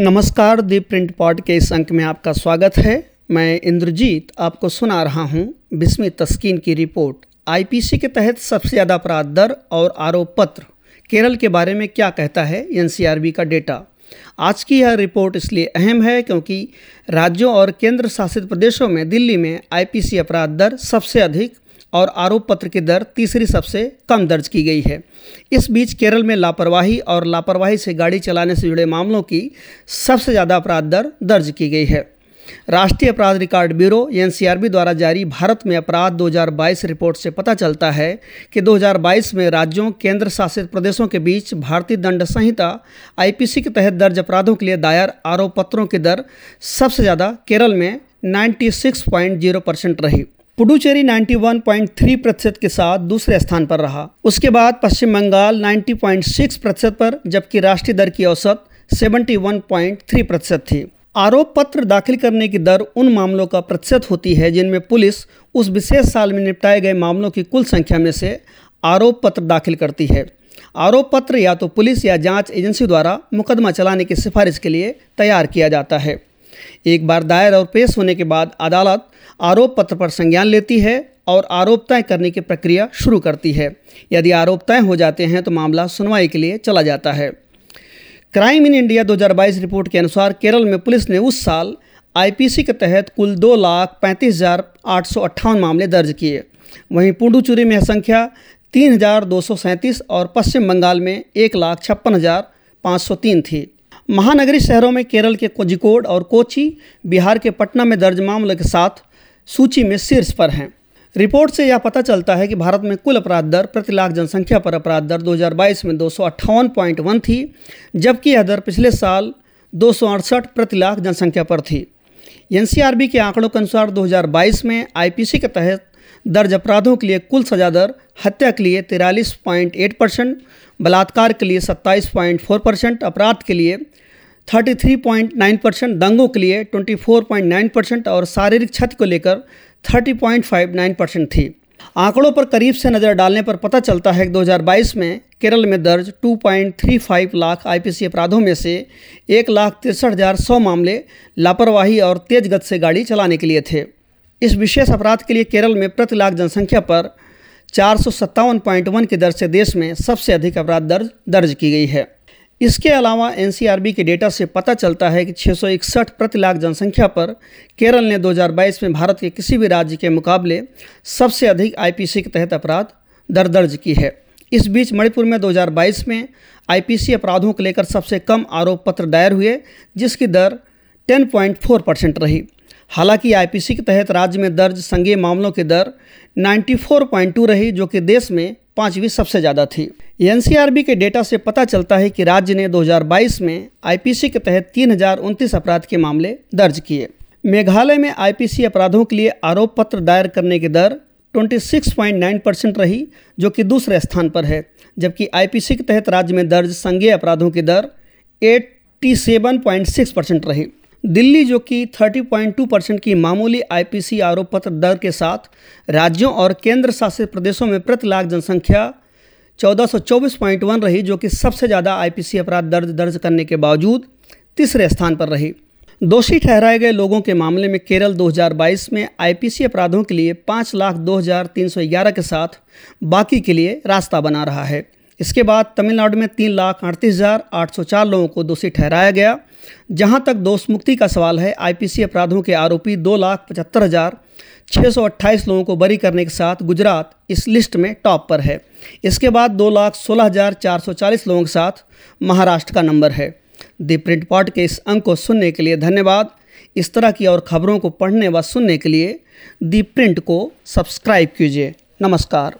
नमस्कार दी print pod के इस अंक में आपका स्वागत है। मैं इंद्रजीत आपको सुना रहा हूँ बिस्मी तस्कीन की रिपोर्ट। आईपीसी के तहत सबसे ज़्यादा अपराध दर और आरोप पत्र। केरल के बारे में क्या कहता है एनसीआरबी का डेटा? आज की यह रिपोर्ट इसलिए अहम है क्योंकि राज्यों और केंद्र शासित प्रदेशों में दिल्ली में आईपीसी अपराध दर सबसे अधिक और आरोप पत्र की दर तीसरी सबसे कम दर्ज की गई है। इस बीच केरल में लापरवाही और लापरवाही से गाड़ी चलाने से जुड़े मामलों की सबसे ज़्यादा अपराध दर दर्ज की गई है। राष्ट्रीय अपराध रिकॉर्ड ब्यूरो एनसीआरबी द्वारा जारी भारत में अपराध 2022 रिपोर्ट से पता चलता है कि 2022 में राज्यों केंद्र शासित प्रदेशों के बीच भारतीय दंड संहिता, आईपीसी के तहत दर्ज अपराधों के लिए दायर आरोप पत्रों की दर सबसे ज़्यादा केरल में 96.0 परसेंट रही। पुडुचेरी 91.3 प्रतिशत के साथ दूसरे स्थान पर रहा। उसके बाद पश्चिम बंगाल 90.6 प्रतिशत पर, जबकि राष्ट्रीय दर की औसत 71.3 प्रतिशत थी। आरोप पत्र दाखिल करने की दर उन मामलों का प्रतिशत होती है जिनमें पुलिस उस विशेष साल में निपटाए गए मामलों की कुल संख्या में से आरोप पत्र दाखिल करती है। आरोप पत्र या तो पुलिस या जाँच एजेंसी द्वारा मुकदमा चलाने की सिफारिश के लिए तैयार किया जाता है। एक बार दायर और पेश होने के बाद अदालत आरोप पत्र पर संज्ञान लेती है और आरोप तय करने की प्रक्रिया शुरू करती है। यदि आरोप तय हो जाते हैं तो मामला सुनवाई के लिए चला जाता है। क्राइम इन इंडिया 2022 रिपोर्ट के अनुसार केरल में पुलिस ने उस साल आईपीसी के तहत कुल दो लाख पैंतीस हज़ार आठ सौ अट्ठावन मामले दर्ज किए। वहीं पुडुचेरी में संख्या तीन हज़ार दो सौ सैंतीस और पश्चिम बंगाल में एक लाख छप्पन हज़ार पाँच सौ तीन थी। महानगरी शहरों में केरल के कोजिकोड और कोची, बिहार के पटना में दर्ज मामलों के साथ सूची में शीर्ष पर हैं। रिपोर्ट से यह पता चलता है कि भारत में कुल अपराध दर प्रति लाख जनसंख्या पर अपराध दर 2022 में दो थी, जबकि यह दर पिछले साल दो सौ अड़सठ प्रति लाख जनसंख्या पर थी। एनसीआरबी के आंकड़ों के अनुसार 2022 में आईपीसी के तहत दर्ज अपराधों के लिए कुल सजा दर हत्या के लिए तिरालीस पॉइंट एट परसेंट, बलात्कार के लिए सत्ताईस पॉइंट फोर परसेंट, अपराध के लिए 33.9 परसेंट, दंगों के लिए 24.9 परसेंट और शारीरिक क्षति को लेकर 30.59 परसेंट थी। आंकड़ों पर करीब से नज़र डालने पर पता चलता है कि 2022 में केरल में दर्ज 2.35 लाख आईपीसी अपराधों में से एक लाख तिरसठ हज़ार सौ मामले लापरवाही और तेज गति से गाड़ी चलाने के लिए थे। इस विशेष अपराध के लिए केरल में प्रति लाख जनसंख्या पर चार की दर से देश में सबसे अधिक अपराध दर्ज दर्ज की गई है। इसके अलावा एनसीआरबी के डेटा से पता चलता है कि छः सौ इकसठ प्रति लाख जनसंख्या पर केरल ने 2022 में भारत के किसी भी राज्य के मुकाबले सबसे अधिक आईपीसी के तहत अपराध दर, दर्ज की है। इस बीच मणिपुर में 2022 में आईपीसी अपराधों को लेकर सबसे कम आरोप पत्र दायर हुए, जिसकी दर 10.4 परसेंट रही। हालाँकि आईपीसी के तहत राज्य में दर्ज संज्ञेय मामलों की दर 94.2 रही, जो कि देश में पाँचवीं सबसे ज़्यादा थी। एनसीआरबी के डेटा से पता चलता है कि राज्य ने 2022 में आईपीसी के तहत तीन हज़ार उनतीस अपराध के मामले दर्ज किए। मेघालय में आईपीसी अपराधों के लिए आरोप पत्र दायर करने की दर 26.9 परसेंट रही, जो कि दूसरे स्थान पर है, जबकि आईपीसी के तहत राज्य में दर्ज संज्ञेय अपराधों की दर 87.6 परसेंट रही। दिल्ली जो कि 30.2 परसेंट की मामूली आईपीसी आरोप पत्र दर के साथ राज्यों और केंद्र शासित प्रदेशों में प्रति लाख जनसंख्या 1424.1 रही, जो कि सबसे ज़्यादा आईपीसी अपराध दर्ज दर्ज करने के बावजूद तीसरे स्थान पर रही। दोषी ठहराए गए लोगों के मामले में केरल 2022 में आईपीसी अपराधों के लिए पाँच लाख दो हज़ार तीन सौ ग्यारह के साथ बाकी के लिए रास्ता बना रहा है। इसके बाद तमिलनाडु में तीन लाख अड़तीस हज़ार आठ सौ चार लोगों को दोषी ठहराया गया। जहाँ तक दोष मुक्ति का सवाल है, आईपीसी अपराधों के आरोपी दो लाख पचहत्तर हज़ार छः सौ अट्ठाईस लोगों को बरी करने के साथ गुजरात इस लिस्ट में टॉप पर है। इसके बाद दो लाख सोलह हज़ार चार सौ चालीस लोगों के साथ महाराष्ट्र का नंबर है। दी प्रिंट पॉट के इस अंक को सुनने के लिए धन्यवाद। इस तरह की और खबरों को पढ़ने व सुनने के लिए दी प्रिंट को सब्सक्राइब कीजिए। नमस्कार।